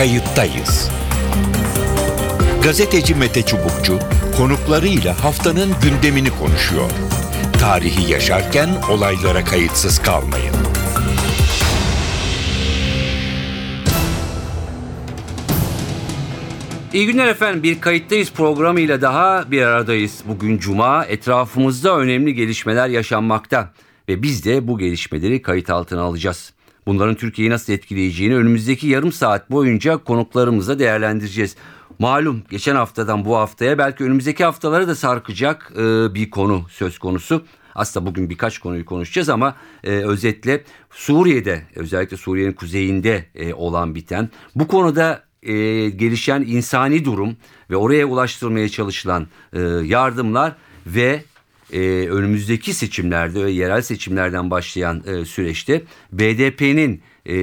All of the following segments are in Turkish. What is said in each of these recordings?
Kayıttayız. Gazeteci Mete Çubukçu konuklarıyla haftanın gündemini konuşuyor. Tarihi yaşarken olaylara kayıtsız kalmayın. İyi günler efendim. Bir kayıttayız programıyla daha bir aradayız. Bugün cuma etrafımızda önemli gelişmeler yaşanmakta ve biz de bu gelişmeleri kayıt altına alacağız. Bunların Türkiye'yi nasıl etkileyeceğini önümüzdeki yarım saat boyunca konuklarımızla değerlendireceğiz. Malum geçen haftadan bu haftaya belki önümüzdeki haftalara da sarkacak e, bir konu söz konusu. Aslında bugün birkaç konuyu konuşacağız ama e, özetle Suriye'de özellikle Suriye'nin kuzeyinde e, olan biten bu konuda e, gelişen insani durum ve oraya ulaştırmaya çalışılan e, yardımlar ve e, önümüzdeki seçimlerde ve yerel seçimlerden başlayan e, süreçte BDP'nin e,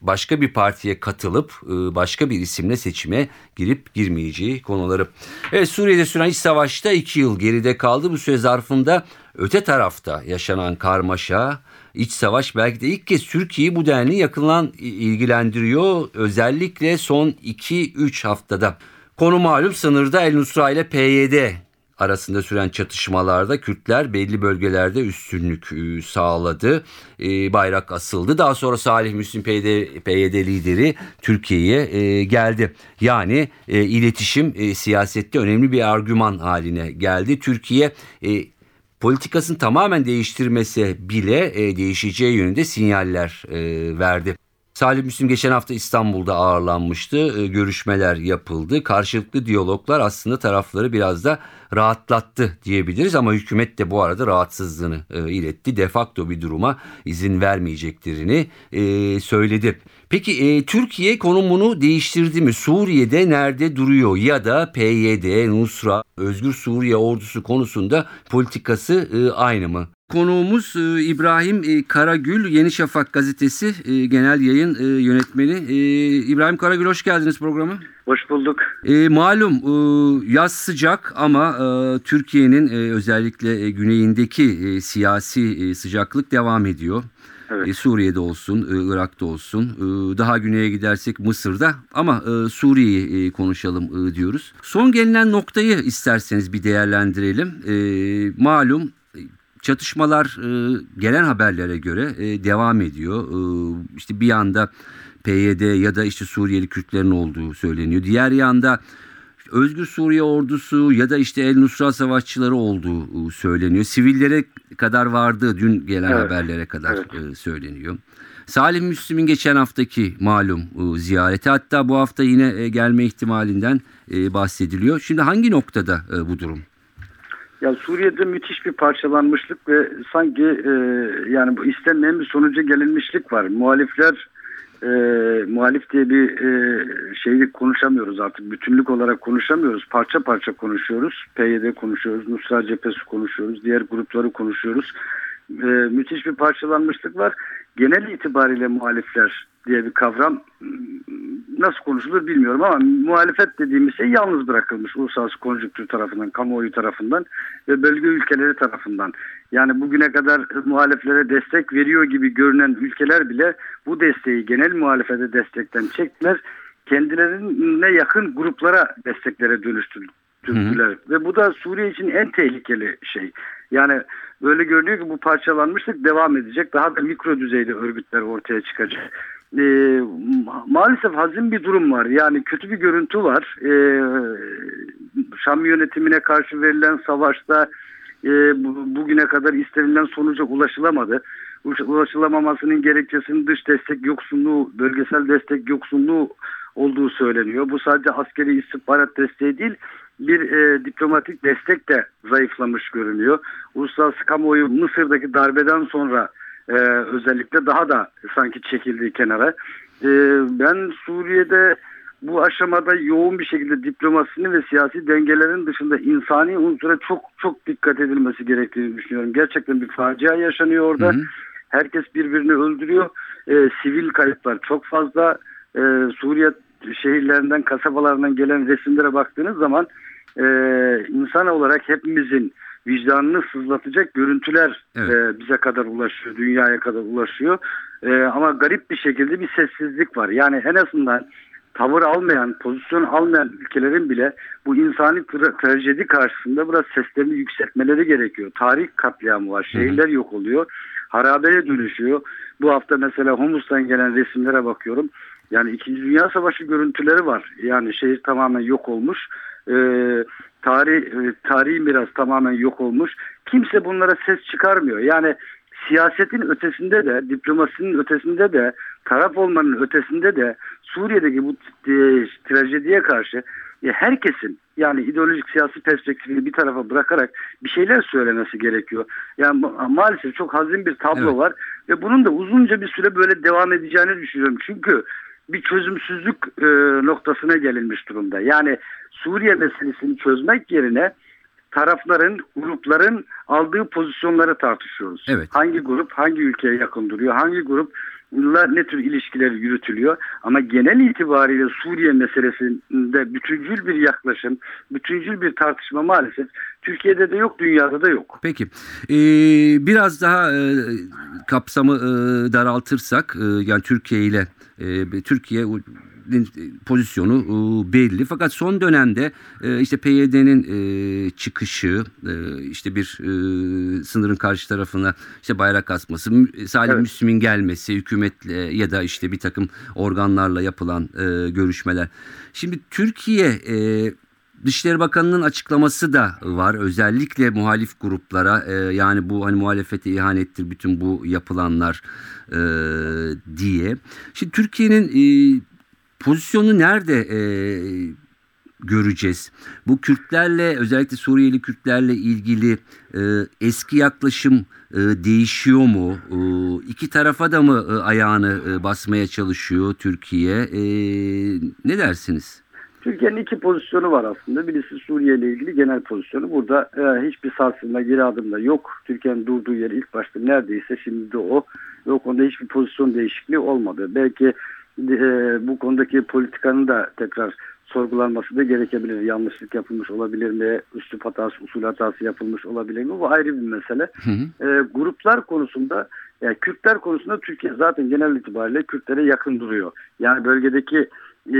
başka bir partiye katılıp e, başka bir isimle seçime girip girmeyeceği konuları. Evet Suriye'de süren iç savaşta iki yıl geride kaldı. Bu süre zarfında öte tarafta yaşanan karmaşa, iç savaş belki de ilk kez Türkiye'yi bu denli yakından ilgilendiriyor. Özellikle son 2-3 haftada. Konu malum sınırda El Nusra ile PYD arasında süren çatışmalarda Kürtler belli bölgelerde üstünlük e, sağladı. E, bayrak asıldı. Daha sonra Salih Müslim PYD, PYD lideri Türkiye'ye e, geldi. Yani iletişim siyasette önemli bir argüman haline geldi. Türkiye politikasını tamamen değiştirmese bile değişeceği yönünde sinyaller verdi. Salih Müslim geçen hafta İstanbul'da ağırlanmıştı. Görüşmeler yapıldı. Karşılıklı diyaloglar aslında tarafları biraz da rahatlattı diyebiliriz ama hükümet de bu arada rahatsızlığını e, iletti. De facto bir duruma izin vermeyeceklerini e, söyledi. Peki e, Türkiye konumunu değiştirdi mi? Suriye'de nerede duruyor ya da PYD, Nusra, Özgür Suriye ordusu konusunda politikası aynı mı? Konuğumuz e, İbrahim e, Karagül, Yeni Şafak gazetesi e, genel yayın yönetmeni. İbrahim Karagül hoş geldiniz programa. Hoş bulduk. E, malum e, yaz sıcak ama e, Türkiye'nin e, özellikle e, güneyindeki e, siyasi e, sıcaklık devam ediyor. Evet. E, Suriye'de olsun, e, Irak'ta olsun, e, daha güneye gidersek Mısır'da ama e, Suriye'yi e, konuşalım e, diyoruz. Son gelinen noktayı isterseniz bir değerlendirelim. E, malum çatışmalar e, gelen haberlere göre e, devam ediyor. E, işte bir yanda PYD ya da işte Suriyeli Kürtlerin olduğu söyleniyor. Diğer yanda Özgür Suriye ordusu ya da işte El Nusra savaşçıları olduğu söyleniyor. Sivillere kadar vardı dün gelen evet. haberlere kadar evet. söyleniyor. Salim Müslim'in geçen haftaki malum ziyareti hatta bu hafta yine gelme ihtimalinden bahsediliyor. Şimdi hangi noktada bu durum? Ya Suriye'de müthiş bir parçalanmışlık ve sanki e, yani bu istenmeyen bir sonuca gelinmişlik var. Muhalifler e, muhalif diye bir e, şeyi konuşamıyoruz artık. Bütünlük olarak konuşamıyoruz. Parça parça konuşuyoruz. PYD konuşuyoruz. Nusra Cephesi konuşuyoruz. Diğer grupları konuşuyoruz. E, müthiş bir parçalanmışlık var. Genel itibariyle muhalifler diye bir kavram nasıl konuşulur bilmiyorum ama muhalefet dediğimiz şey yalnız bırakılmış uluslararası konjüktür tarafından, kamuoyu tarafından ve bölge ülkeleri tarafından. Yani bugüne kadar muhaleflere destek veriyor gibi görünen ülkeler bile bu desteği genel muhalefete destekten çektiler. Kendilerine yakın gruplara desteklere dönüştürdüler. Ve bu da Suriye için en tehlikeli şey. Yani böyle görünüyor ki bu parçalanmışlık devam edecek. Daha da mikro düzeyde örgütler ortaya çıkacak e, maalesef hazin bir durum var. Yani kötü bir görüntü var. E, Şam yönetimine karşı verilen savaşta e, bugüne kadar istenilen sonuca ulaşılamadı. Ulaşılamamasının gerekçesinin dış destek yoksunluğu, bölgesel destek yoksunluğu olduğu söyleniyor. Bu sadece askeri istihbarat desteği değil, bir e, diplomatik destek de zayıflamış görünüyor. Uluslararası kamuoyu Mısır'daki darbeden sonra e, özellikle daha da sanki çekildiği kenara. E, ben Suriye'de bu aşamada yoğun bir şekilde diplomasinin ve siyasi dengelerin dışında insani unsura çok çok dikkat edilmesi gerektiğini düşünüyorum. Gerçekten bir facia yaşanıyor orada. Hı hı. Herkes birbirini öldürüyor. E, sivil kayıplar çok fazla. E, Suriye şehirlerinden, kasabalarından gelen resimlere baktığınız zaman e, insan olarak hepimizin vicdanını sızlatacak görüntüler Evet. e, bize kadar ulaşıyor, dünyaya kadar ulaşıyor. E, ama garip bir şekilde bir sessizlik var. Yani en azından tavır almayan, pozisyon almayan ülkelerin bile bu insani tra- trajedi karşısında biraz seslerini yükseltmeleri gerekiyor. Tarih katliamı var, şehirler yok oluyor, harabeye dönüşüyor. Bu hafta mesela Humus'tan gelen resimlere bakıyorum. Yani İkinci Dünya Savaşı görüntüleri var. Yani şehir tamamen yok olmuş. Ee, tarih e, tarihi miras tamamen yok olmuş. Kimse bunlara ses çıkarmıyor. Yani siyasetin ötesinde de, diplomasinin ötesinde de, taraf olmanın ötesinde de Suriye'deki bu e, trajediye karşı e, herkesin yani ideolojik siyasi perspektifini bir tarafa bırakarak bir şeyler söylemesi gerekiyor. Yani ma- maalesef çok hazin bir tablo Evet. var ve bunun da uzunca bir süre böyle devam edeceğini düşünüyorum. Çünkü bir çözümsüzlük e, noktasına gelinmiş durumda. Yani Suriye meselesini çözmek yerine tarafların, grupların aldığı pozisyonları tartışıyoruz. Evet. Hangi grup hangi ülkeye yakın duruyor? Hangi grupla ne tür ilişkiler yürütülüyor? Ama genel itibariyle Suriye meselesinde bütüncül bir yaklaşım, bütüncül bir tartışma maalesef Türkiye'de de yok, dünyada da yok. Peki Ee, biraz daha e, kapsamı e, daraltırsak e, yani Türkiye ile e, Türkiye'nin pozisyonu e, belli fakat son dönemde e, işte PYD'nin e, çıkışı e, işte bir e, sınırın karşı tarafına işte bayrak asması Salih Evet. Müslim'in gelmesi hükümetle ya da işte bir takım organlarla yapılan e, görüşmeler şimdi Türkiye e, Dışişleri Bakanı'nın açıklaması da var. Özellikle muhalif gruplara e, yani bu hani muhalefete ihanettir bütün bu yapılanlar e, diye. Şimdi Türkiye'nin e, pozisyonu nerede e, göreceğiz? Bu Kürtlerle özellikle Suriyeli Kürtlerle ilgili e, eski yaklaşım e, değişiyor mu? E, iki tarafa da mı e, ayağını e, basmaya çalışıyor Türkiye? E, ne dersiniz? Türkiye'nin iki pozisyonu var aslında. Birisi Suriye ile ilgili genel pozisyonu. Burada e, hiçbir sarsılma geri adım da yok. Türkiye'nin durduğu yer ilk başta neredeyse şimdi de o. Ve o konuda hiçbir pozisyon değişikliği olmadı. Belki e, bu konudaki politikanın da tekrar sorgulanması da gerekebilir. Yanlışlık yapılmış olabilir mi? Üslup hatası, usul hatası yapılmış olabilir mi? Bu ayrı bir mesele. Hı hı. E, gruplar konusunda yani Kürtler konusunda Türkiye zaten genel itibariyle Kürtlere yakın duruyor. Yani bölgedeki e,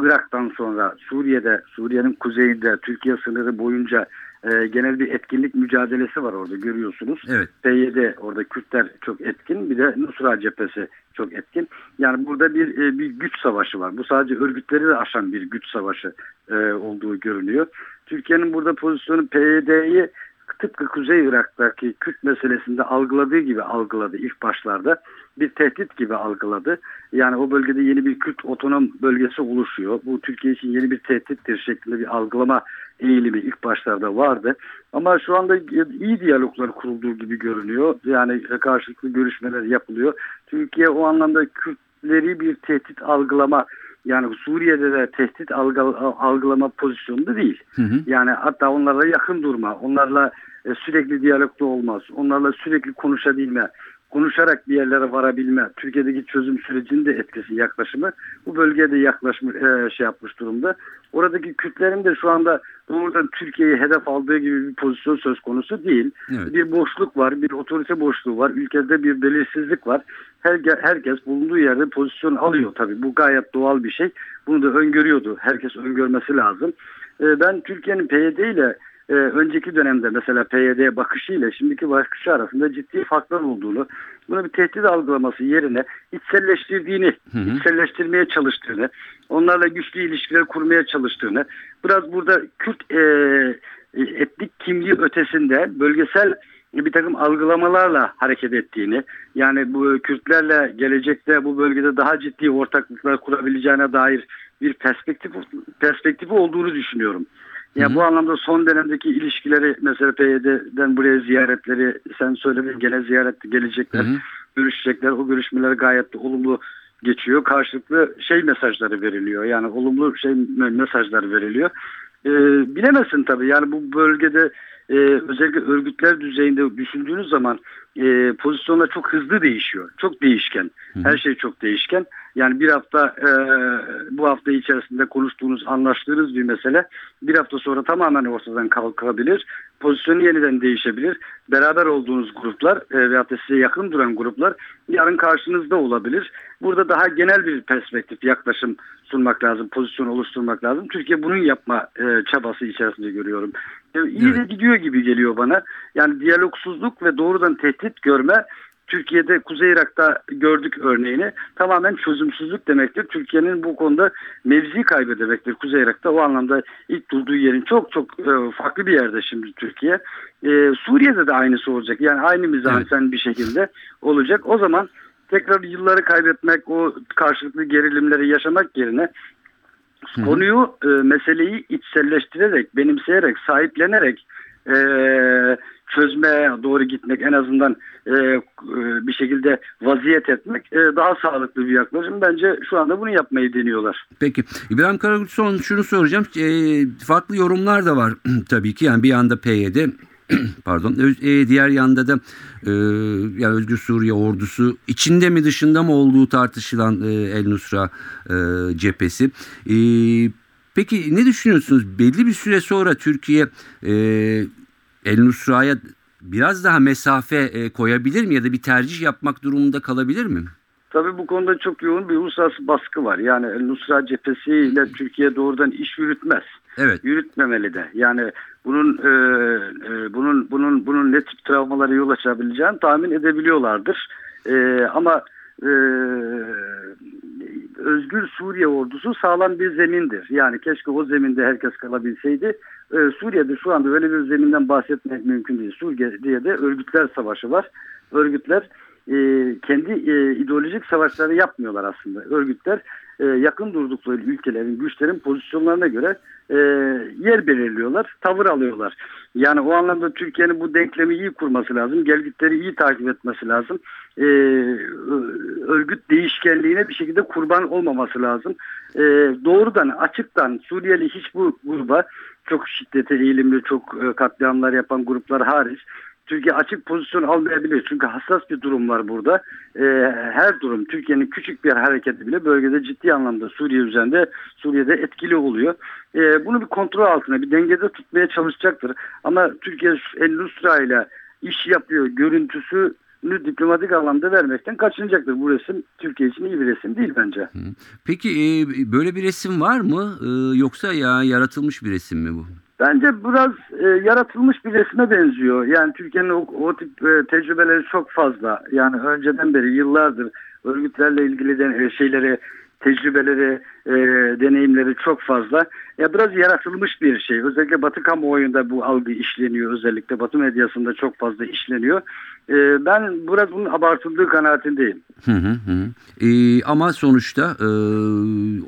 Irak'tan sonra Suriye'de, Suriye'nin kuzeyinde Türkiye sınırı boyunca e, genel bir etkinlik mücadelesi var orada görüyorsunuz. Evet. PYD orada Kürtler çok etkin bir de Nusra cephesi çok etkin. Yani burada bir e, bir güç savaşı var. Bu sadece örgütleri de aşan bir güç savaşı e, olduğu görünüyor. Türkiye'nin burada pozisyonu PYD'yi tıpkı Kuzey Irak'taki Kürt meselesinde algıladığı gibi algıladı ilk başlarda. Bir tehdit gibi algıladı. Yani o bölgede yeni bir Kürt otonom bölgesi oluşuyor. Bu Türkiye için yeni bir tehdittir şeklinde bir algılama eğilimi ilk başlarda vardı. Ama şu anda iyi diyaloglar kurulduğu gibi görünüyor. Yani karşılıklı görüşmeler yapılıyor. Türkiye o anlamda Kürtleri bir tehdit algılama yani Suriye'de de tehdit algı- algılama pozisyonunda değil. Hı hı. Yani hatta onlarla yakın durma, onlarla e, sürekli diyalogda olmaz, onlarla sürekli konuşabilme, konuşarak bir yerlere varabilme, Türkiye'deki çözüm sürecinin de etkisi, yaklaşımı bu bölgede yaklaşmış, e, şey yapmış durumda. Oradaki Kürtlerin de şu anda doğrudan Türkiye'yi hedef aldığı gibi bir pozisyon söz konusu değil. Evet. Bir boşluk var, bir otorite boşluğu var, ülkede bir belirsizlik var. Her, herkes bulunduğu yerde pozisyon alıyor tabii. Bu gayet doğal bir şey. Bunu da öngörüyordu. Herkes öngörmesi lazım. E, ben Türkiye'nin PYD ile e, önceki dönemde mesela PYD'ye bakışıyla şimdiki bakışı arasında ciddi farklar olduğunu, bunu bir tehdit algılaması yerine içselleştirdiğini, Hı hı. içselleştirmeye çalıştığını, onlarla güçlü ilişkiler kurmaya çalıştığını, biraz burada Kürt e, etnik kimliği ötesinde bölgesel bir takım algılamalarla hareket ettiğini, yani bu Kürtlerle gelecekte bu bölgede daha ciddi ortaklıklar kurabileceğine dair bir perspektif perspektifi olduğunu düşünüyorum. Ya hı. bu anlamda son dönemdeki ilişkileri mesela PYD'den buraya ziyaretleri sen söyledin gene ziyaret gelecekler, Hı hı. görüşecekler. O görüşmeler gayet de olumlu geçiyor. Karşılıklı şey mesajları veriliyor. Yani olumlu şey me- mesajlar veriliyor. Ee, bilemezsin tabii. Yani bu bölgede e, özellikle örgütler düzeyinde düşündüğünüz zaman e, pozisyonlar çok hızlı değişiyor. Çok değişken. Her şey çok değişken. Yani bir hafta e, bu hafta içerisinde konuştuğunuz, anlaştığınız bir mesele bir hafta sonra tamamen ortadan kalkabilir. Pozisyonu yeniden değişebilir. Beraber olduğunuz gruplar e, veyahut da size yakın duran gruplar yarın karşınızda olabilir. Burada daha genel bir perspektif, yaklaşım sunmak lazım, pozisyon oluşturmak lazım. Türkiye bunun yapma e, çabası içerisinde görüyorum. E, iyi de Evet. gidiyor gibi geliyor bana. Yani diyalogsuzluk ve doğrudan tehdit görme Türkiye'de Kuzey Irak'ta gördük örneğini. Tamamen çözümsüzlük demektir. Türkiye'nin bu konuda mevzi kaybı demektir Kuzey Irak'ta. O anlamda ilk durduğu yerin çok çok e, farklı bir yerde şimdi Türkiye. E, Suriye'de de aynısı olacak. Yani aynı mizansen bir şekilde olacak. O zaman tekrar yılları kaybetmek, o karşılıklı gerilimleri yaşamak yerine konuyu, e, meseleyi içselleştirerek, benimseyerek, sahiplenerek e, çözmeye doğru gitmek en azından e, e, bir şekilde vaziyet etmek e, daha sağlıklı bir yaklaşım. Bence şu anda bunu yapmayı deniyorlar. Peki İbrahim Karagül son şunu soracağım. E, farklı yorumlar da var tabii ki. Yani bir yanda PYD pardon e, diğer yanda da e, yani Özgür Suriye ordusu içinde mi dışında mı olduğu tartışılan e, El Nusra e, cephesi. E, peki ne düşünüyorsunuz? Belli bir süre sonra Türkiye e, El Nusra'ya biraz daha mesafe e, koyabilir mi ya da bir tercih yapmak durumunda kalabilir mi? Tabii bu konuda çok yoğun bir uluslararası baskı var. Yani El Nusra cephesiyle Türkiye doğrudan iş yürütmez. Evet. Yürütmemeli de. Yani bunun e, e, bunun bunun bunun ne tip travmalara yol açabileceğini tahmin edebiliyorlardır. E, ama e, Özgür Suriye ordusu sağlam bir zemindir. Yani keşke o zeminde herkes kalabilseydi. E, Suriye'de şu anda öyle bir zeminden bahsetmek mümkün değil. Suriye'de örgütler savaşı var. Örgütler e, kendi ideolojik savaşları yapmıyorlar aslında. Örgütler e, yakın durdukları ülkelerin, güçlerin pozisyonlarına göre e, yer belirliyorlar, tavır alıyorlar. Yani o anlamda Türkiye'nin bu denklemi iyi kurması lazım, gelgitleri iyi takip etmesi lazım. E, örgüt değişkenliğine bir şekilde kurban olmaması lazım. E, doğrudan, açıktan Suriyeli hiç bu gruba çok şiddete eğilimli, çok e, katliamlar yapan gruplar hariç Türkiye açık pozisyon almayabilir. Çünkü hassas bir durum var burada. Ee, her durum Türkiye'nin küçük bir hareketi bile bölgede ciddi anlamda Suriye üzerinde Suriye'de etkili oluyor. Ee, bunu bir kontrol altına bir dengede tutmaya çalışacaktır. Ama Türkiye El Nusra ile iş yapıyor görüntüsünü diplomatik alanda vermekten kaçınacaktır. Bu resim Türkiye için iyi bir resim değil bence. Peki e, böyle bir resim var mı E, yoksa ya yaratılmış bir resim mi bu? Bence biraz e, yaratılmış bir resme benziyor. Yani Türkiye'nin o, o tip e, tecrübeleri çok fazla. Yani önceden beri yıllardır örgütlerle ilgili de, e, şeyleri, tecrübeleri, e, deneyimleri çok fazla. Ya biraz yaratılmış bir şey. Özellikle Batı kamuoyunda bu algı işleniyor. Özellikle Batı medyasında çok fazla işleniyor. E, ben biraz bunun abartıldığı kanaatindeyim. Hı hı hı. E, ama sonuçta e,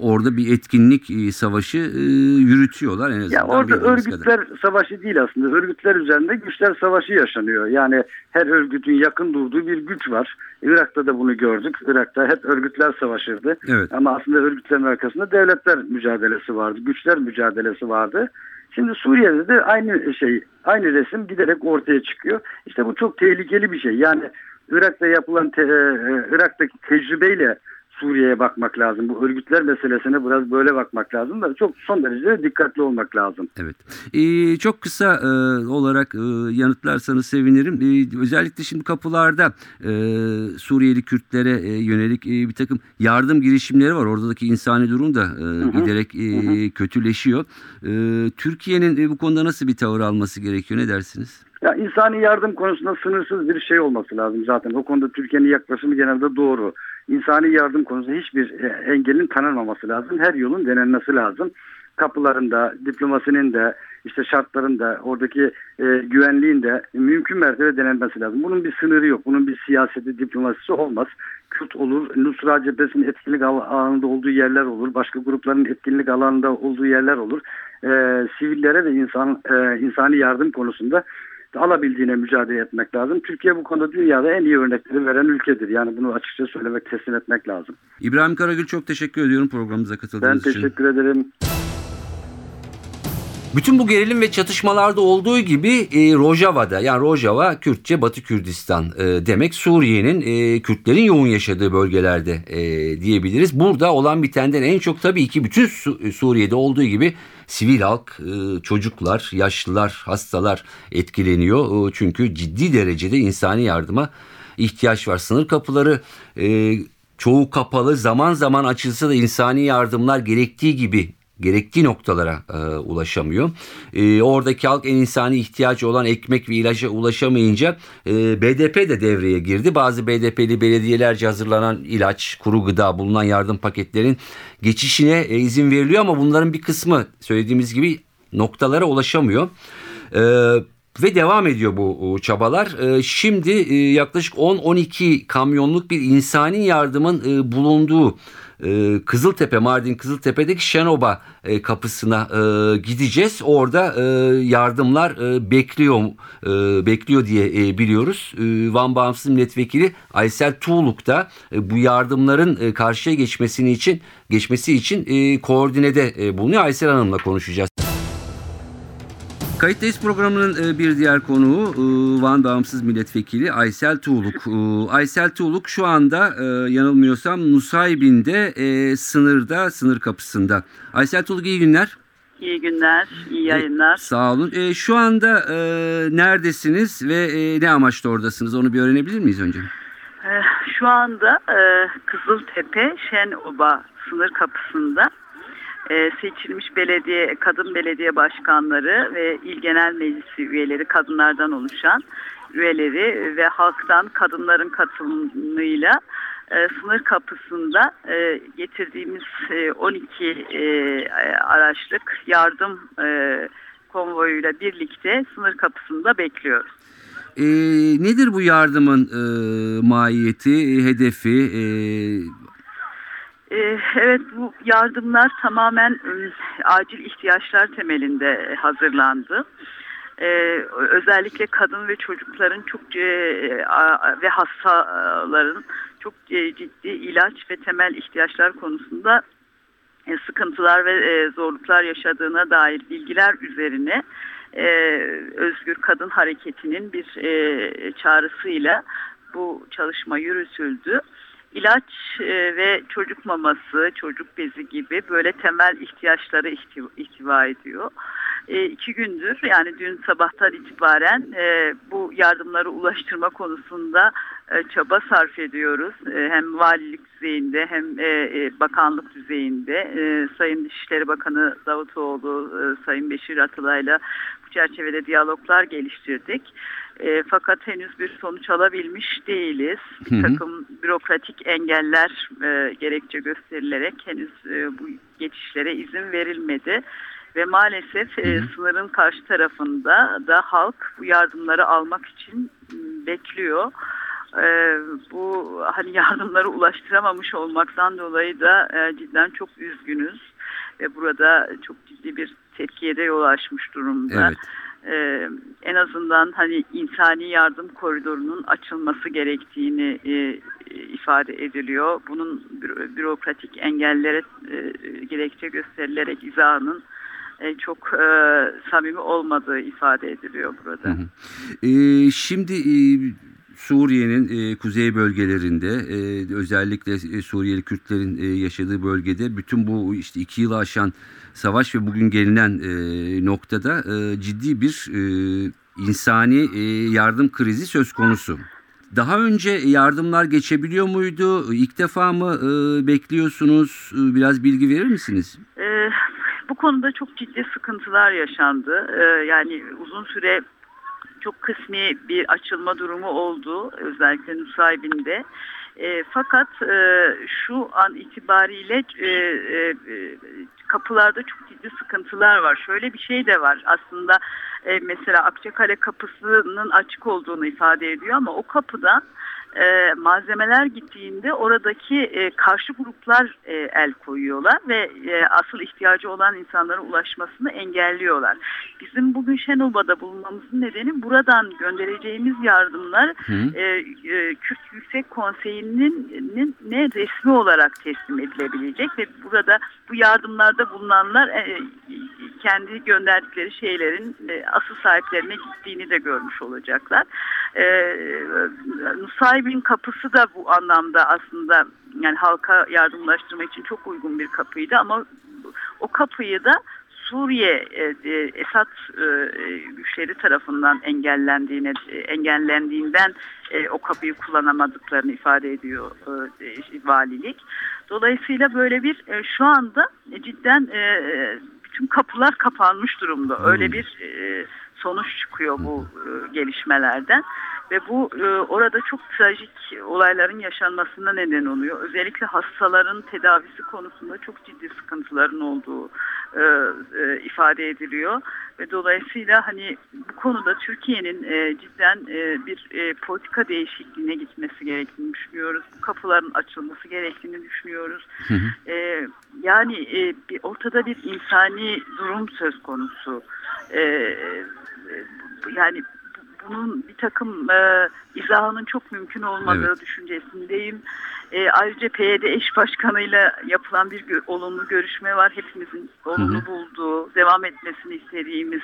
orada bir etkinlik e, savaşı e, yürütüyorlar en azından. Ya orada örgütler kadar. savaşı değil aslında. Örgütler üzerinde güçler savaşı yaşanıyor. Yani her örgütün yakın durduğu bir güç var. Irak'ta da bunu gördük. Irak'ta hep örgütler savaşırdı. Evet. Ama aslında örgütlerin arkasında devletler mücadelesi vardı. Güçler mücadelesi vardı. Şimdi Suriye'de de aynı şey, aynı resim giderek ortaya çıkıyor. İşte bu çok tehlikeli bir şey. Yani Irak'ta yapılan te, e, Irak'taki tecrübeyle Suriye'ye bakmak lazım. Bu örgütler meselesine biraz böyle bakmak lazım da çok son derece dikkatli olmak lazım. Evet. E, çok kısa e, olarak e, yanıtlarsanız sevinirim. E, özellikle şimdi kapılarda e, Suriyeli Kürtlere e, yönelik e, bir takım yardım girişimleri var. Oradaki insani durum da e, giderek e, kötüleşiyor. E, Türkiye'nin e, bu konuda nasıl bir tavır alması gerekiyor? Ne dersiniz? Ya insani yardım konusunda sınırsız bir şey olması lazım zaten. O konuda Türkiye'nin yaklaşımı genelde doğru. İnsani yardım konusunda hiçbir e, engelin tanınmaması lazım. Her yolun denenmesi lazım. Kapılarında, diplomasinin de, işte şartların da, oradaki e, güvenliğin de mümkün mertebe denenmesi lazım. Bunun bir sınırı yok. Bunun bir siyaseti, diplomasisi olmaz. Kürt olur, Nusra cephesinin etkinlik al- alanında olduğu yerler olur. Başka grupların etkinlik alanında olduğu yerler olur. E, sivillere ve insan e, insani yardım konusunda alabildiğine mücadele etmek lazım. Türkiye bu konuda dünyada en iyi örnekleri veren ülkedir. Yani bunu açıkça söylemek, teslim etmek lazım. İbrahim Karagül çok teşekkür ediyorum programımıza Ben katıldığınız için. teşekkür ederim. Bütün bu gerilim ve çatışmalarda olduğu gibi e, Rojava'da yani Rojava Kürtçe Batı Kürdistan e, demek Suriye'nin e, Kürtlerin yoğun yaşadığı bölgelerde e, diyebiliriz. Burada olan bitenden en çok tabii ki bütün Su- Suriye'de olduğu gibi sivil halk, e, çocuklar, yaşlılar, hastalar etkileniyor. E, çünkü ciddi derecede insani yardıma ihtiyaç var. Sınır kapıları e, çoğu kapalı zaman zaman açılsa da insani yardımlar gerektiği gibi gerektiği noktalara e, ulaşamıyor. E, oradaki halk en insani ihtiyacı olan ekmek ve ilaca ulaşamayınca e, BDP de devreye girdi. Bazı BDP'li belediyelerce hazırlanan ilaç, kuru gıda bulunan yardım paketlerin geçişine e, izin veriliyor ama bunların bir kısmı söylediğimiz gibi noktalara ulaşamıyor. E, ve devam ediyor bu çabalar. E, şimdi e, yaklaşık 10-12 kamyonluk bir insani yardımın e, bulunduğu e, Kızıltepe, Mardin Kızıltepe'deki Şenoba e, kapısına e, gideceğiz. Orada yardımlar bekliyor bekliyor diye biliyoruz. E, Van Bağımsız Milletvekili Aysel Tuğluk da bu yardımların karşıya geçmesini için geçmesi için koordinede bulunuyor. Aysel Hanım'la konuşacağız. Kayıttayız programının e, bir diğer konuğu e, Van Bağımsız Milletvekili Aysel Tuğluk. E, Aysel Tuğluk şu anda yanılmıyorsam Nusaybin'de sınırda, sınır kapısında. Aysel Tuğluk iyi günler. İyi günler, iyi yayınlar. Sağ olun. E, Şu anda e, neredesiniz ve e, ne amaçla oradasınız onu bir öğrenebilir miyiz önce? Ee, Şu anda e, Kızıltepe Şenoba sınır kapısında e, seçilmiş belediye, kadın belediye başkanları ve il genel meclisi üyeleri kadınlardan oluşan üyeleri ve halktan kadınların katılımıyla e, sınır kapısında e, getirdiğimiz e, 12 e, araçlık yardım konvoyuyla birlikte sınır kapısında bekliyoruz. E, nedir bu yardımın e, mahiyeti, hedefi? E, Evet bu yardımlar tamamen ım, acil ihtiyaçlar temelinde hazırlandı. Ee, özellikle kadın ve çocukların çok e, ve hastaların çok e, ciddi ilaç ve temel ihtiyaçlar konusunda e, sıkıntılar ve e, zorluklar yaşadığına dair bilgiler üzerine e, Özgür Kadın Hareketi'nin bir e, çağrısıyla bu çalışma yürütüldü. İlaç e, ve çocuk maması, çocuk bezi gibi böyle temel ihtiyaçları ihti- ihtiva ediyor. E, iki gündür yani dün sabahtan itibaren e, bu yardımları ulaştırma konusunda e, çaba sarf ediyoruz. E, hem valilik düzeyinde hem e, e, bakanlık düzeyinde. E, Sayın Dışişleri Bakanı Davutoğlu, e, Sayın Beşir Atılay'la bu çerçevede diyaloglar geliştirdik. E, fakat henüz bir sonuç alabilmiş değiliz. Bir takım bürokratik engeller e, gerekçe gösterilerek henüz e, bu geçişlere izin verilmedi. Ve maalesef e, sınırın karşı tarafında da halk bu yardımları almak için m, bekliyor. E, bu hani yardımları ulaştıramamış olmaktan dolayı da e, cidden çok üzgünüz. Ve burada çok ciddi bir tepkiye de yol açmış durumda. evet. Ee, en azından hani insani yardım koridorunun açılması gerektiğini e, ifade ediliyor. Bunun bü- bürokratik engellere e, gerekçe gösterilerek izahının e, çok e, samimi olmadığı ifade ediliyor burada. Ee, şimdi e, Suriye'nin e, kuzey bölgelerinde e, özellikle e, Suriyeli Kürtlerin e, yaşadığı bölgede bütün bu işte iki yılı aşan savaş ve bugün gelinen e, noktada e, ciddi bir e, insani e, yardım krizi söz konusu. Daha önce yardımlar geçebiliyor muydu? İlk defa mı e, bekliyorsunuz? E, Biraz bilgi verir misiniz? Ee, bu konuda çok ciddi sıkıntılar yaşandı. Ee, yani uzun süre çok kısmi bir açılma durumu oldu. Özellikle Nusaybin'de. E, fakat e, şu an itibariyle e, e, kapılarda çok ciddi sıkıntılar var. Şöyle bir şey de var aslında e, mesela Akçakale kapısının açık olduğunu ifade ediyor ama o kapıdan e, malzemeler gittiğinde oradaki e, karşı gruplar e, el koyuyorlar ve e, asıl ihtiyacı olan insanlara ulaşmasını engelliyorlar. Bizim bugün Şenoba'da bulunmamızın nedeni buradan göndereceğimiz yardımlar Hı. e, e, Kürt Yüksek Konseyi'nin nin- ne resmi olarak teslim edilebilecek ve burada bu yardımlarda bulunanlar e, kendi gönderdikleri şeylerin e, asıl sahiplerine gittiğini de görmüş olacaklar. E, Nusaybin kapısı da bu anlamda aslında yani halka yardımlaştırmak için çok uygun bir kapıydı ama o kapıyı da Suriye e, e, Esad e, güçleri tarafından engellendiğine engellendiğinden o kapıyı kullanamadıklarını ifade ediyor valilik. Dolayısıyla böyle bir şu anda cidden bütün kapılar kapanmış durumda. Öyle bir e, sonuç çıkıyor bu gelişmelerden ve bu e, orada çok trajik olayların yaşanmasına neden oluyor. Özellikle hastaların tedavisi konusunda çok ciddi sıkıntıların olduğu e, e, ifade ediliyor ve dolayısıyla hani bu konuda Türkiye'nin e, cidden e, bir e, politika değişikliğine gitmesi gerektiğini düşünüyoruz. Bu kapıların açılması gerektiğini düşünüyoruz. E, yani e, bir, ortada bir insani durum söz konusu. E, e, yani bunun bir takım e, izahının çok mümkün olmadığı Evet. düşüncesindeyim. E, ayrıca PYD eş başkanıyla yapılan bir gö- olumlu görüşme var. Hepimizin olumlu bulduğu, devam etmesini istediğimiz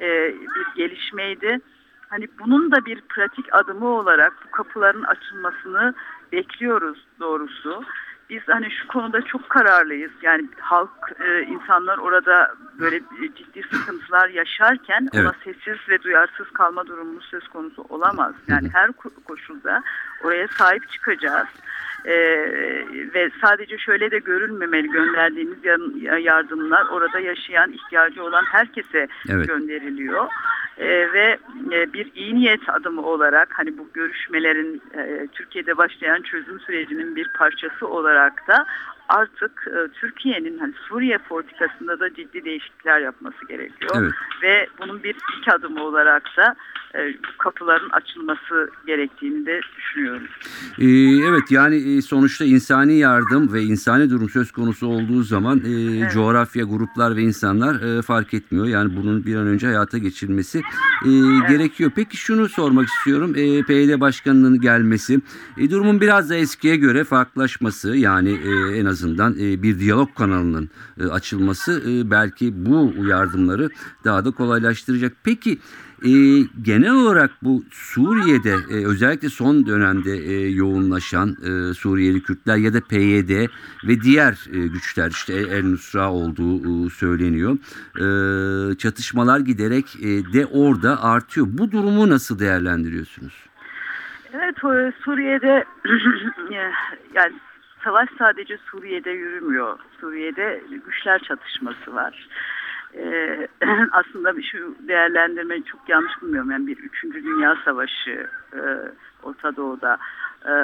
e, bir gelişmeydi. Hani bunun da bir pratik adımı olarak bu kapıların açılmasını bekliyoruz doğrusu. Biz hani şu konuda çok kararlıyız. Yani halk, e, insanlar orada böyle ciddi sıkıntılar yaşarken ona sessiz ve duyarsız kalma durumumuz söz konusu olamaz. Yani her ko- koşulda oraya sahip çıkacağız. Ee, ve sadece şöyle de görülmemeli gönderdiğimiz yardımlar orada yaşayan ihtiyacı olan herkese Evet. gönderiliyor. Ee, ve e, bir iyi niyet adımı olarak hani bu görüşmelerin e, Türkiye'de başlayan çözüm sürecinin bir parçası olarak da artık e, Türkiye'nin hani Suriye politikasında da ciddi değişiklikler yapması gerekiyor. Evet. Ve bunun bir ilk adımı olarak da e, bu kapıların açılması gerektiğini de düşünüyorum. Ee, evet yani e, sonuçta insani yardım ve insani durum söz konusu olduğu zaman e, coğrafya, gruplar ve insanlar e, fark etmiyor. Yani bunun bir an önce hayata geçirilmesi e, gerekiyor. Peki şunu sormak istiyorum. E, PYD başkanının gelmesi, e, durumun biraz da eskiye göre farklılaşması yani e, en azından e, bir diyalog kanalının e, açılması e, belki bu yardımları daha da kolaylaştıracak. Peki genel olarak bu Suriye'de özellikle son dönemde yoğunlaşan Suriyeli Kürtler ya da PYD ve diğer güçler işte El Nusra olduğu söyleniyor. Çatışmalar giderek de orada artıyor. Bu durumu nasıl değerlendiriyorsunuz? Evet Suriye'de yani savaş sadece Suriye'de yürümüyor. Suriye'de güçler çatışması var. Ee, aslında şu değerlendirmeyi çok yanlış bulmuyorum. Yani bir üçüncü dünya savaşı e, Orta Doğu'da e,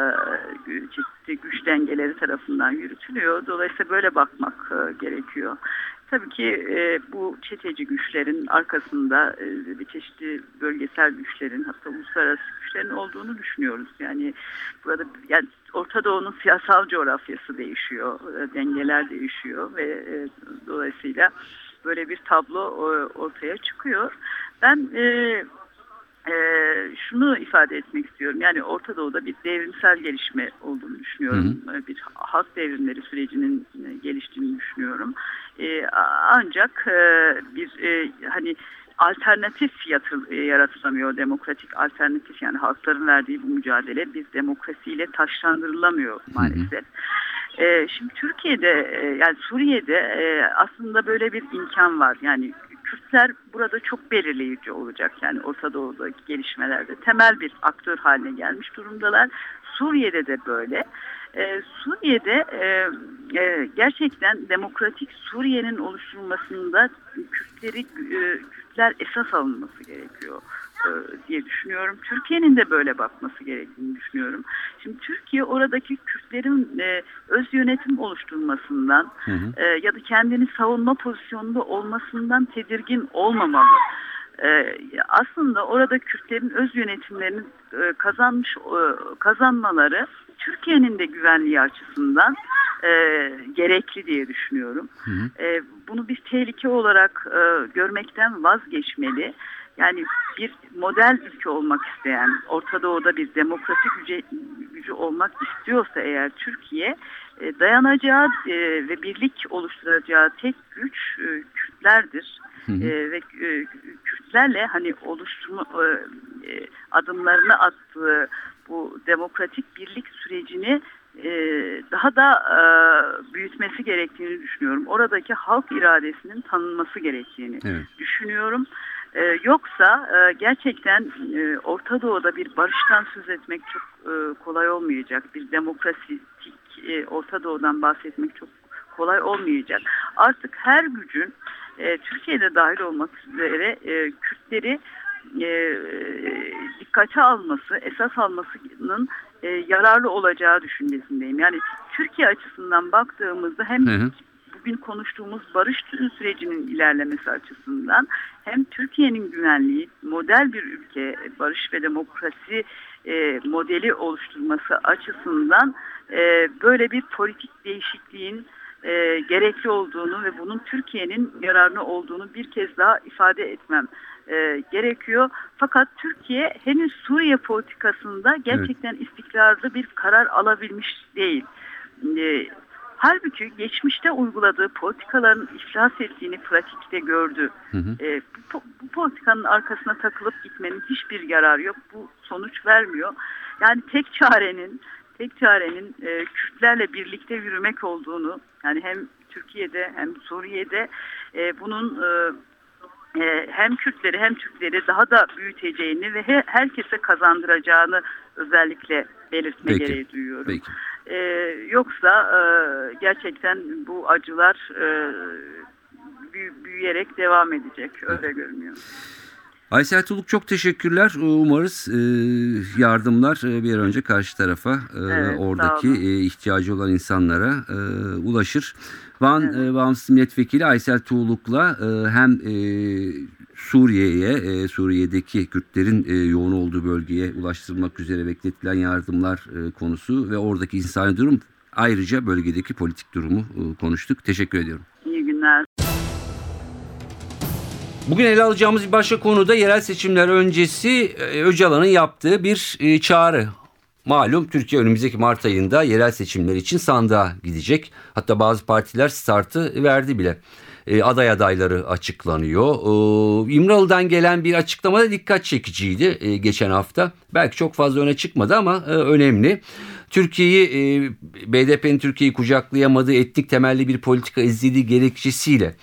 çeşitli güç dengeleri tarafından yürütülüyor. Dolayısıyla böyle bakmak e, gerekiyor. Tabii ki e, bu çeteci güçlerin arkasında e, bir çeşitli bölgesel güçlerin hatta uluslararası güçlerin olduğunu düşünüyoruz. Yani burada yani Orta Doğu'nun siyasal coğrafyası değişiyor, e, dengeler değişiyor ve e, dolayısıyla böyle bir tablo e, ortaya çıkıyor. Ben e, e, şunu ifade etmek istiyorum. Yani Orta Doğu'da bir devrimsel gelişme olduğunu düşünüyorum. E, Bir halk devrimleri sürecinin geliştiğini düşünüyorum. E, ancak e, bir e, hani alternatif yatıl, e, yaratılamıyor. Demokratik alternatif yani halkların verdiği bu mücadele biz demokrasiyle taşlandırılamıyor maalesef. E, şimdi Türkiye'de e, yani Suriye'de e, aslında böyle bir imkan var. Yani Kürtler burada çok belirleyici olacak. Yani Orta Doğu'daki gelişmelerde temel bir aktör haline gelmiş durumdalar. Suriye'de de böyle. Ee, Suriye'de e, e, gerçekten demokratik Suriye'nin oluşturulmasında Kürtleri e, Kürtler esas alınması gerekiyor e, diye düşünüyorum. Türkiye'nin de böyle bakması gerektiğini düşünüyorum. Şimdi Türkiye oradaki Kürtlerin e, öz yönetim oluşturmasından e, ya da kendini savunma pozisyonunda olmasından tedirgin olmamalı. Ee, aslında orada Kürtlerin öz yönetimlerini e, kazanmış e, kazanmaları Türkiye'nin de güvenliği açısından e, gerekli diye düşünüyorum. E, bunu bir tehlike olarak e, görmekten vazgeçmeli Yani bir model ülke olmak isteyen, Orta Doğu'da bir demokrasi gücü, gücü olmak istiyorsa eğer Türkiye e, dayanacağı e, ve birlik oluşturacağı tek güç e, Kürtlerdir. E, ve e, Kürtlerle hani oluşturma e, e, adımlarını attığı bu demokratik birlik sürecini e, daha da e, büyütmesi gerektiğini düşünüyorum. Oradaki halk iradesinin tanınması gerektiğini Evet. düşünüyorum. E, yoksa e, gerçekten e, Orta Doğu'da bir barıştan söz etmek çok e, kolay olmayacak. Bir demokratik e, Orta Doğu'dan bahsetmek çok kolay olmayacak. Artık her gücün e, Türkiye'de dahil olmak üzere e, Kürtleri e, dikkate alması, esas almasının e, yararlı olacağı düşüncesindeyim. Yani Türkiye açısından baktığımızda hem Hı hı. bugün konuştuğumuz barış sürecinin ilerlemesi açısından hem Türkiye'nin güvenliği, model bir ülke, barış ve demokrasi e, modeli oluşturması açısından e, böyle bir politik değişikliğin e, gerekli olduğunu ve bunun Türkiye'nin yararına olduğunu bir kez daha ifade etmem e, gerekiyor. Fakat Türkiye henüz Suriye politikasında gerçekten istikrarlı bir karar alabilmiş değil. E, halbuki geçmişte uyguladığı politikaların iflas ettiğini pratikte gördü. E, bu, bu politikanın arkasına takılıp gitmenin hiçbir yararı yok. Bu sonuç vermiyor. Yani tek çarenin tek çarenin e, Kürtlerle birlikte yürümek olduğunu yani hem Türkiye'de hem Suriye'de e, bunun e, e, hem Kürtleri hem Türkleri daha da büyüteceğini ve he- herkese kazandıracağını özellikle belirtme Peki. gereği duyuyorum. Peki. E, yoksa e, gerçekten bu acılar e, büyü- büyüyerek devam edecek. Öyle görünüyor. Aysel Tuluk çok teşekkürler. Umarız e, yardımlar e, bir an önce karşı tarafa e, Evet, oradaki e, ihtiyacı olan insanlara e, ulaşır. Van e, Bağımsız Milletvekili Aysel Tuğluk'la e, hem e, Suriye'ye, e, Suriye'deki Kürtlerin e, yoğun olduğu bölgeye ulaştırılmak üzere bekletilen yardımlar e, konusu ve oradaki insani durum ayrıca bölgedeki politik durumu e, konuştuk. Teşekkür ediyorum. İyi günler. Bugün ele alacağımız bir başka konu da yerel seçimler öncesi e, Öcalan'ın yaptığı bir e, çağrı. Malum Türkiye önümüzdeki Mart ayında yerel seçimler için sandığa gidecek. Hatta bazı partiler startı verdi bile. E, aday adayları açıklanıyor. İmralı'dan gelen bir açıklama da dikkat çekiciydi geçen hafta. Belki çok fazla öne çıkmadı ama önemli. Türkiye'yi BDP'nin Türkiye'yi kucaklayamadığı etnik temelli bir politika izlediği gerekçesiyle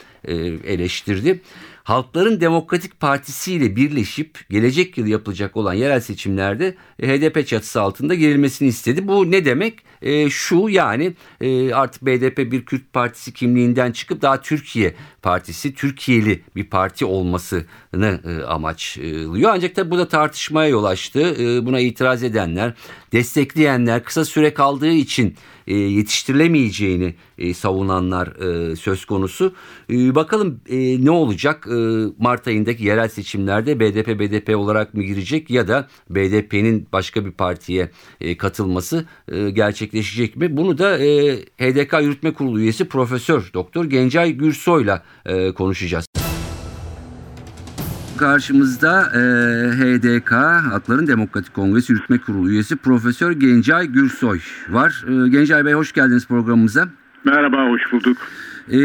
eleştirdi. Halkların Demokratik Partisi ile birleşip gelecek yıl yapılacak olan yerel seçimlerde e, HDP çatısı altında girilmesini istedi. Bu ne demek? E, şu yani e, artık BDP bir Kürt partisi kimliğinden çıkıp daha Türkiye partisi, Türkiye'li bir parti olmasını e, amaçlıyor. Ancak tabii bu da tartışmaya yol açtı. E, buna itiraz edenler, destekleyenler, kısa süre kaldığı için e, yetiştirilemeyeceğini e, savunanlar e, söz konusu. E, bakalım e, ne olacak e, Mart ayındaki yerel seçimlerde BDP BDP olarak mı girecek ya da BDP'nin başka bir partiye e, katılması e, gerçekleşecek mi? Bunu da e, HDK Yürütme Kurulu üyesi Profesör Doktor Gencay Gürsoy'la e, konuşacağız. Karşımızda e, HDK Halkların Demokratik Kongresi Yürütme Kurulu üyesi Profesör Gencay Gürsoy var. E, Gencay Bey hoş geldiniz programımıza. Merhaba, hoş bulduk. E,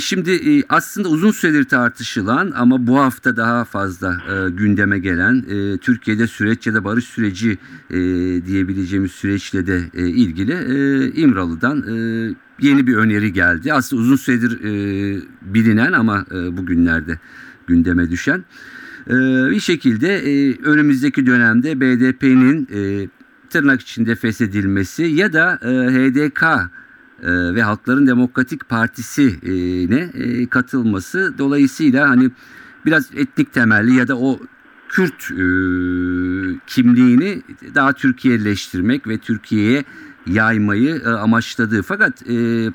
şimdi e, aslında uzun süredir tartışılan ama bu hafta daha fazla e, gündeme gelen e, Türkiye'de süreç ya da barış süreci e, diyebileceğimiz süreçle de e, ilgili e, İmralı'dan e, yeni bir öneri geldi. Aslında uzun süredir e, bilinen ama e, bugünlerde gündeme düşen. E, bir şekilde e, önümüzdeki dönemde BDP'nin e, tırnak içinde feshedilmesi ya da e, HDK ve Halkların Demokratik Partisi'ne katılması. Dolayısıyla hani biraz etnik temelli ya da o Kürt kimliğini daha Türkiye'leştirmek ve Türkiye'ye yaymayı amaçladığı. Fakat e,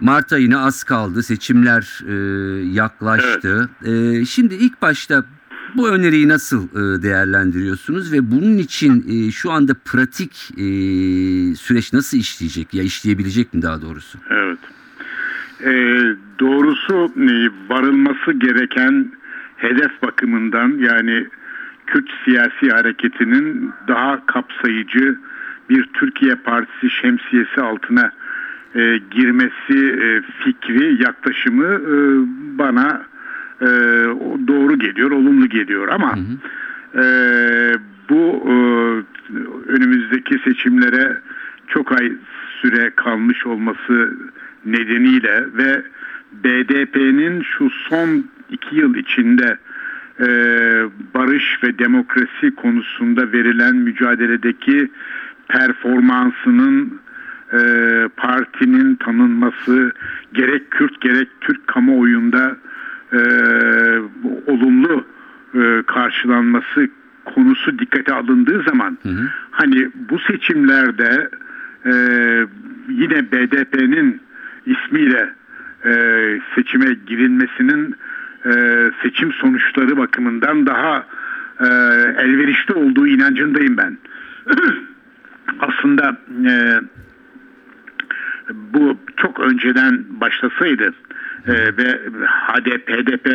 Mart ayına az kaldı seçimler e, yaklaştı. E, şimdi ilk başta bu öneriyi nasıl e, değerlendiriyorsunuz ve bunun için e, şu anda pratik e, süreç nasıl işleyecek ya işleyebilecek mi daha doğrusu? Evet. Ee, doğrusu e, varılması gereken hedef bakımından yani Kürt siyasi hareketinin daha kapsayıcı bir Türkiye Partisi şemsiyesi altına e, girmesi e, fikri, yaklaşımı e, bana e, doğru geliyor, olumlu geliyor. Ama e, bu e, önümüzdeki seçimlere çok ay süre kalmış olması nedeniyle ve BDP'nin şu son iki yıl içinde e, barış ve demokrasi konusunda verilen mücadeledeki performansının e, partinin tanınması gerek Kürt gerek Türk kamuoyunda e, olumlu e, karşılanması konusu dikkate alındığı zaman hani bu seçimlerde e, yine BDP'nin ismiyle e, seçime girilmesinin e, seçim sonuçları bakımından daha e, elverişli olduğu inancındayım ben. Aslında e, bu çok önceden başlasaydı e, ve HDP, HDP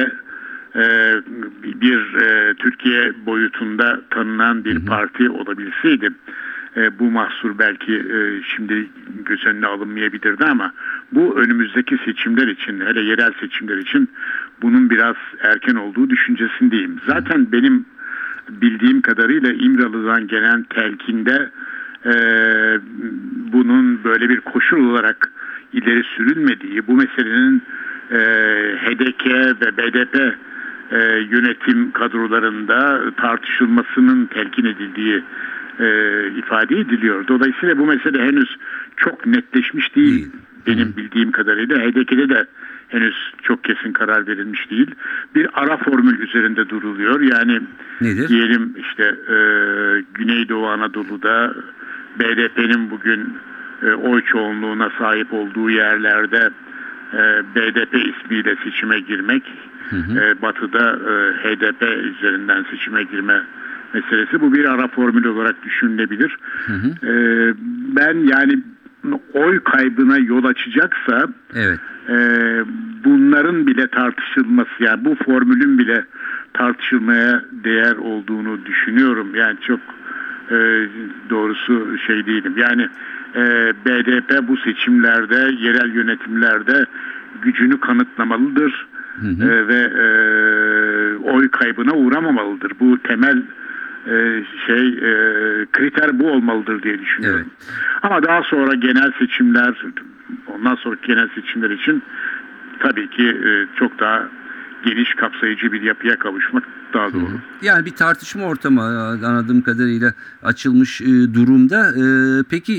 e, bir e, Türkiye boyutunda tanınan bir parti olabilseydi e, bu mahsur belki e, şimdi göz önüne alınmayabilirdi ama bu önümüzdeki seçimler için hele yerel seçimler için bunun biraz erken olduğu düşüncesindeyim. Zaten benim bildiğim kadarıyla İmralı'dan gelen telkinde e, bunun böyle bir koşul olarak ileri sürülmediği, bu meselenin e, HDK ve BDP e, yönetim kadrolarında tartışılmasının telkin edildiği e, ifade ediliyor. Dolayısıyla bu mesele henüz çok netleşmiş değil. Benim bildiğim kadarıyla HDK'de de henüz çok kesin karar verilmiş değil. Bir ara formül üzerinde duruluyor. Yani Nedir? diyelim işte e, Güneydoğu Anadolu'da BDP'nin bugün e, oy çoğunluğuna sahip olduğu yerlerde e, BDP ismiyle seçime girmek, e, batıda e, HDP üzerinden seçime girme meselesi bu bir ara formül olarak düşünülebilir. E, ben yani oy kaybına yol açacaksa Evet. e, bunların bile tartışılması yani bu formülün bile tartışılmaya değer olduğunu düşünüyorum. Yani çok e, doğrusu şey değilim. Yani e, BDP bu seçimlerde, yerel yönetimlerde gücünü kanıtlamalıdır E, ve e, oy kaybına uğramamalıdır. Bu temel e, şey e, kriter bu olmalıdır diye düşünüyorum. Ama daha sonra genel seçimler, ondan sonra genel seçimler için tabii ki e, çok daha geniş kapsayıcı bir yapıya kavuşmak daha doğru. Yani bir tartışma ortamı e, anladığım kadarıyla açılmış e, durumda. E, Peki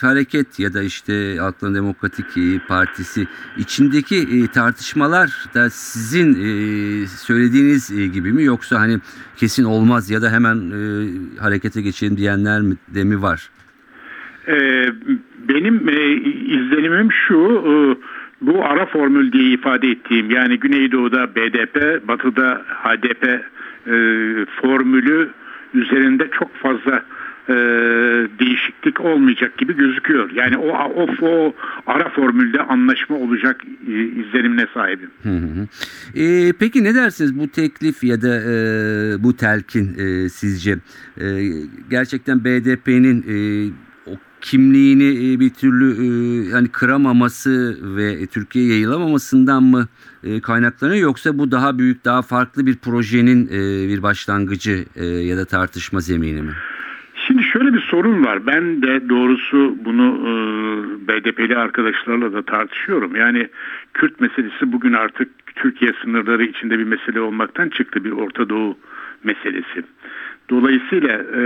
hareket ya da işte Halkların Demokratik Partisi içindeki tartışmalar da sizin söylediğiniz gibi mi yoksa hani kesin olmaz ya da hemen harekete geçelim diyenler de mi var? Benim izlenimim şu, bu ara formül diye ifade ettiğim yani Güneydoğu'da BDP, Batı'da HDP e, formülü üzerinde çok fazla e, değişiklik olmayacak gibi gözüküyor. Yani o, o, o ara formülde anlaşma olacak e, izlenimine sahibim. Hı hı. E, peki ne dersiniz bu teklif ya da e, bu telkin e, sizce e, gerçekten BDP'nin e, kimliğini e, bir türlü e, hani kıramaması ve Türkiye'ye yayılamamasından mı e, kaynaklanıyor yoksa bu daha büyük daha farklı bir projenin bir başlangıcı ya da tartışma zemini mi? Şimdi şöyle bir sorun var. Ben de doğrusu bunu e, BDP'li arkadaşlarla da tartışıyorum. Yani Kürt meselesi bugün artık Türkiye sınırları içinde bir mesele olmaktan çıktı bir Orta Doğu meselesi. Dolayısıyla e,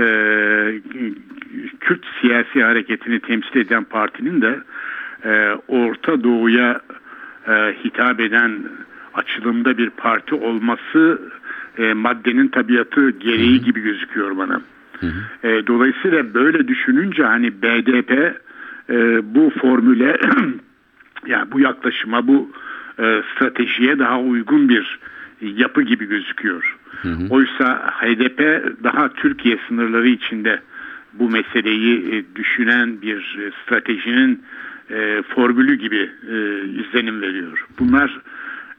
Kürt siyasi hareketini temsil eden partinin de e, Orta Doğu'ya e, hitap eden açılımda bir parti olması e, maddenin tabiatı gereği gibi gözüküyor bana. E, dolayısıyla böyle düşününce hani BDP e, bu formüle yani bu yaklaşıma bu e, stratejiye daha uygun bir yapı gibi gözüküyor. Oysa HDP daha Türkiye sınırları içinde bu meseleyi e, düşünen bir e, stratejinin e, formülü gibi e, izlenim veriyor. Bunlar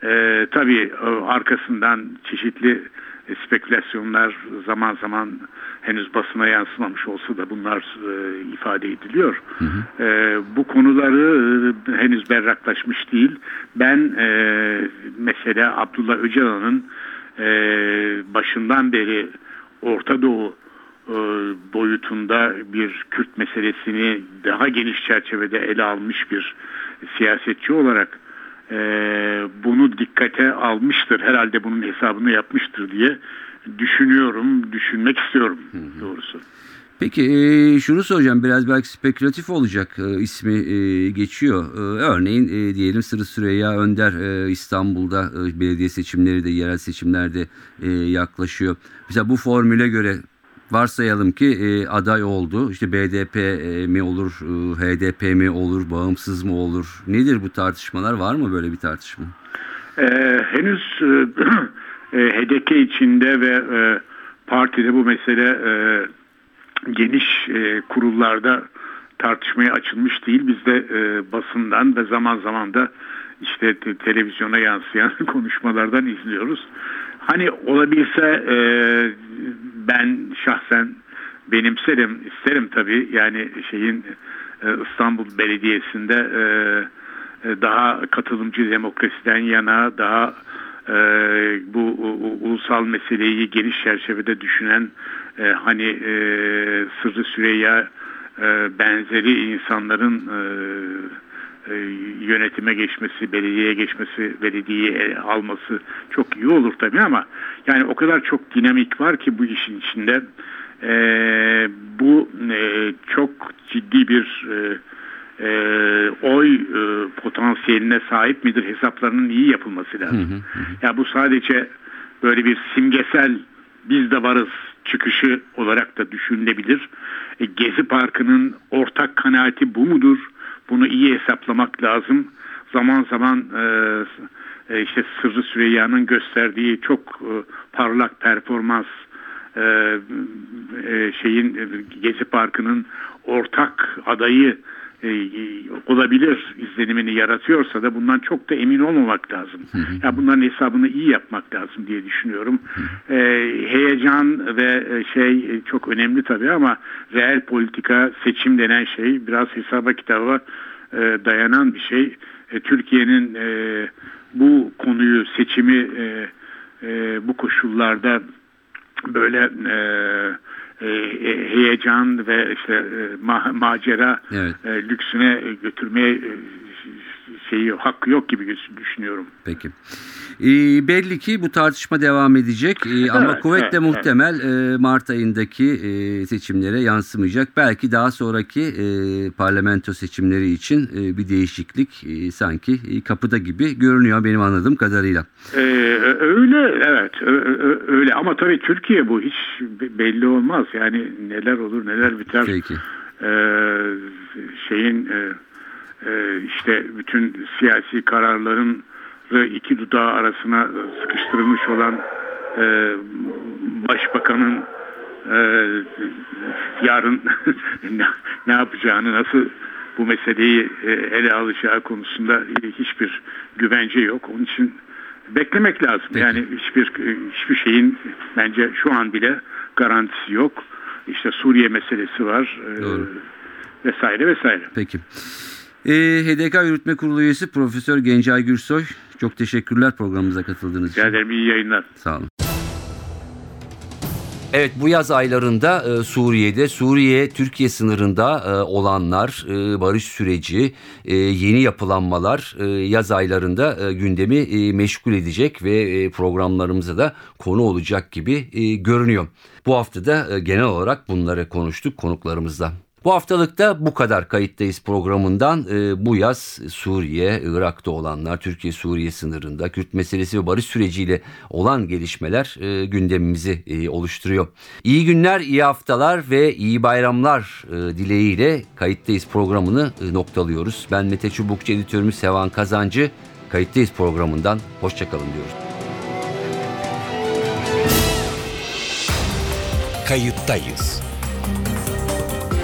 E, tabii arkasından çeşitli spekülasyonlar zaman zaman henüz basına yansımamış olsa da bunlar e, ifade ediliyor. E, bu konuları e, henüz berraklaşmış değil. Ben e, mesela Abdullah Öcalan'ın e, başından beri Orta Doğu e, boyutunda bir Kürt meselesini daha geniş çerçevede ele almış bir siyasetçi olarak e, bunu dikkate almıştır. Herhalde bunun hesabını yapmıştır diye düşünüyorum, düşünmek istiyorum doğrusu. Peki e, şunu soracağım biraz belki spekülatif olacak e, ismi e, geçiyor. E, örneğin e, diyelim Sırrı Süreyya Önder e, İstanbul'da e, belediye seçimleri de yerel seçimlerde e, yaklaşıyor. Mesela bu formüle göre varsayalım ki e, aday oldu. İşte BDP e, mi olur, e, HDP mi olur, bağımsız mı olur? Nedir bu tartışmalar? Var mı böyle bir tartışma? E, henüz e, e, HDP içinde ve e, partide bu mesele e, geniş e, kurullarda tartışmaya açılmış değil. Biz de e, basından ve zaman zaman da işte te- televizyona yansıyan konuşmalardan izliyoruz. Hani olabilse e, ben şahsen benimserim, isterim tabii. Yani şeyin e, İstanbul Belediyesi'nde e, e, daha katılımcı demokrasiden yana, daha e, bu u- ulusal meseleyi geniş çerçevede düşünen e, hani e, Sırrı Süreyya e, benzeri insanların e, e, yönetime geçmesi, belediyeye geçmesi, belediyeyi alması çok iyi olur tabii ama yani o kadar çok dinamik var ki bu işin içinde e, bu e, çok ciddi bir e, e, oy e, potansiyeline sahip midir hesaplarının iyi yapılması lazım. Ya bu sadece böyle bir simgesel biz de varız çıkışı olarak da düşünülebilir. E, Gezi Parkı'nın ortak kanaati bu mudur? Bunu iyi hesaplamak lazım. Zaman zaman e, e, işte Sırrı Süreyya'nın gösterdiği çok e, parlak performans e, e, şeyin e, Gezi Parkı'nın ortak adayı e, olabilir izlenimini yaratıyorsa da bundan çok da emin olmamak lazım. Ya bunların hesabını iyi yapmak lazım diye düşünüyorum. E, heyecan ve e, şey e, çok önemli tabii ama reel politika seçim denen şey biraz hesaba kitaba e, dayanan bir şey. E, Türkiye'nin e, bu konuyu seçimi e, e, bu koşullarda böyle e, e, heyecan ve işte e, ma- macera Evet. e, lüksüne götürmeye e, şeyi hakkı yok gibi düşünüyorum. Peki. E, belli ki bu tartışma devam edecek E, ama Evet, kuvvetle evet, muhtemel e, Mart ayındaki e, seçimlere yansımayacak. Belki daha sonraki e, parlamento seçimleri için e, bir değişiklik e, sanki e, kapıda gibi görünüyor benim anladığım kadarıyla. Ee, öyle evet öyle ama tabii Türkiye bu hiç be- belli olmaz yani neler olur neler biter Peki. Ee, şeyin e, e, işte bütün siyasi kararların iki dudağı arasına sıkıştırılmış olan e, başbakanın e, yarın ne, ne yapacağını nasıl bu meseleyi e, ele alacağı konusunda hiçbir güvence yok. Onun için beklemek lazım. Peki. Yani hiçbir hiçbir şeyin bence şu an bile garantisi yok. İşte Suriye meselesi var. e, Doğru. vesaire vesaire. Peki. E, HDK Yürütme Kurulu üyesi Profesör Gencay Gürsoy çok teşekkürler programımıza katıldığınız için. Rica ederim iyi yayınlar. Sağ olun. Evet bu yaz aylarında e, Suriye'de Suriye Türkiye sınırında e, olanlar e, barış süreci e, yeni yapılanmalar e, yaz aylarında e, gündemi e, meşgul edecek ve e, programlarımıza da konu olacak gibi e, görünüyor. Bu hafta da e, genel olarak bunları konuştuk konuklarımızla. Bu haftalıkta bu kadar kayıttayız programından. Ee, bu yaz Suriye, Irak'ta olanlar, Türkiye-Suriye sınırında Kürt meselesi ve barış süreciyle olan gelişmeler e, gündemimizi e, oluşturuyor. İyi günler, iyi haftalar ve iyi bayramlar e, dileğiyle kayıttayız programını noktalıyoruz. Ben Mete Çubukçu, editörümüz Sevan Kazancı. Kayıttayız programından hoşçakalın diyoruz. Kayıttayız.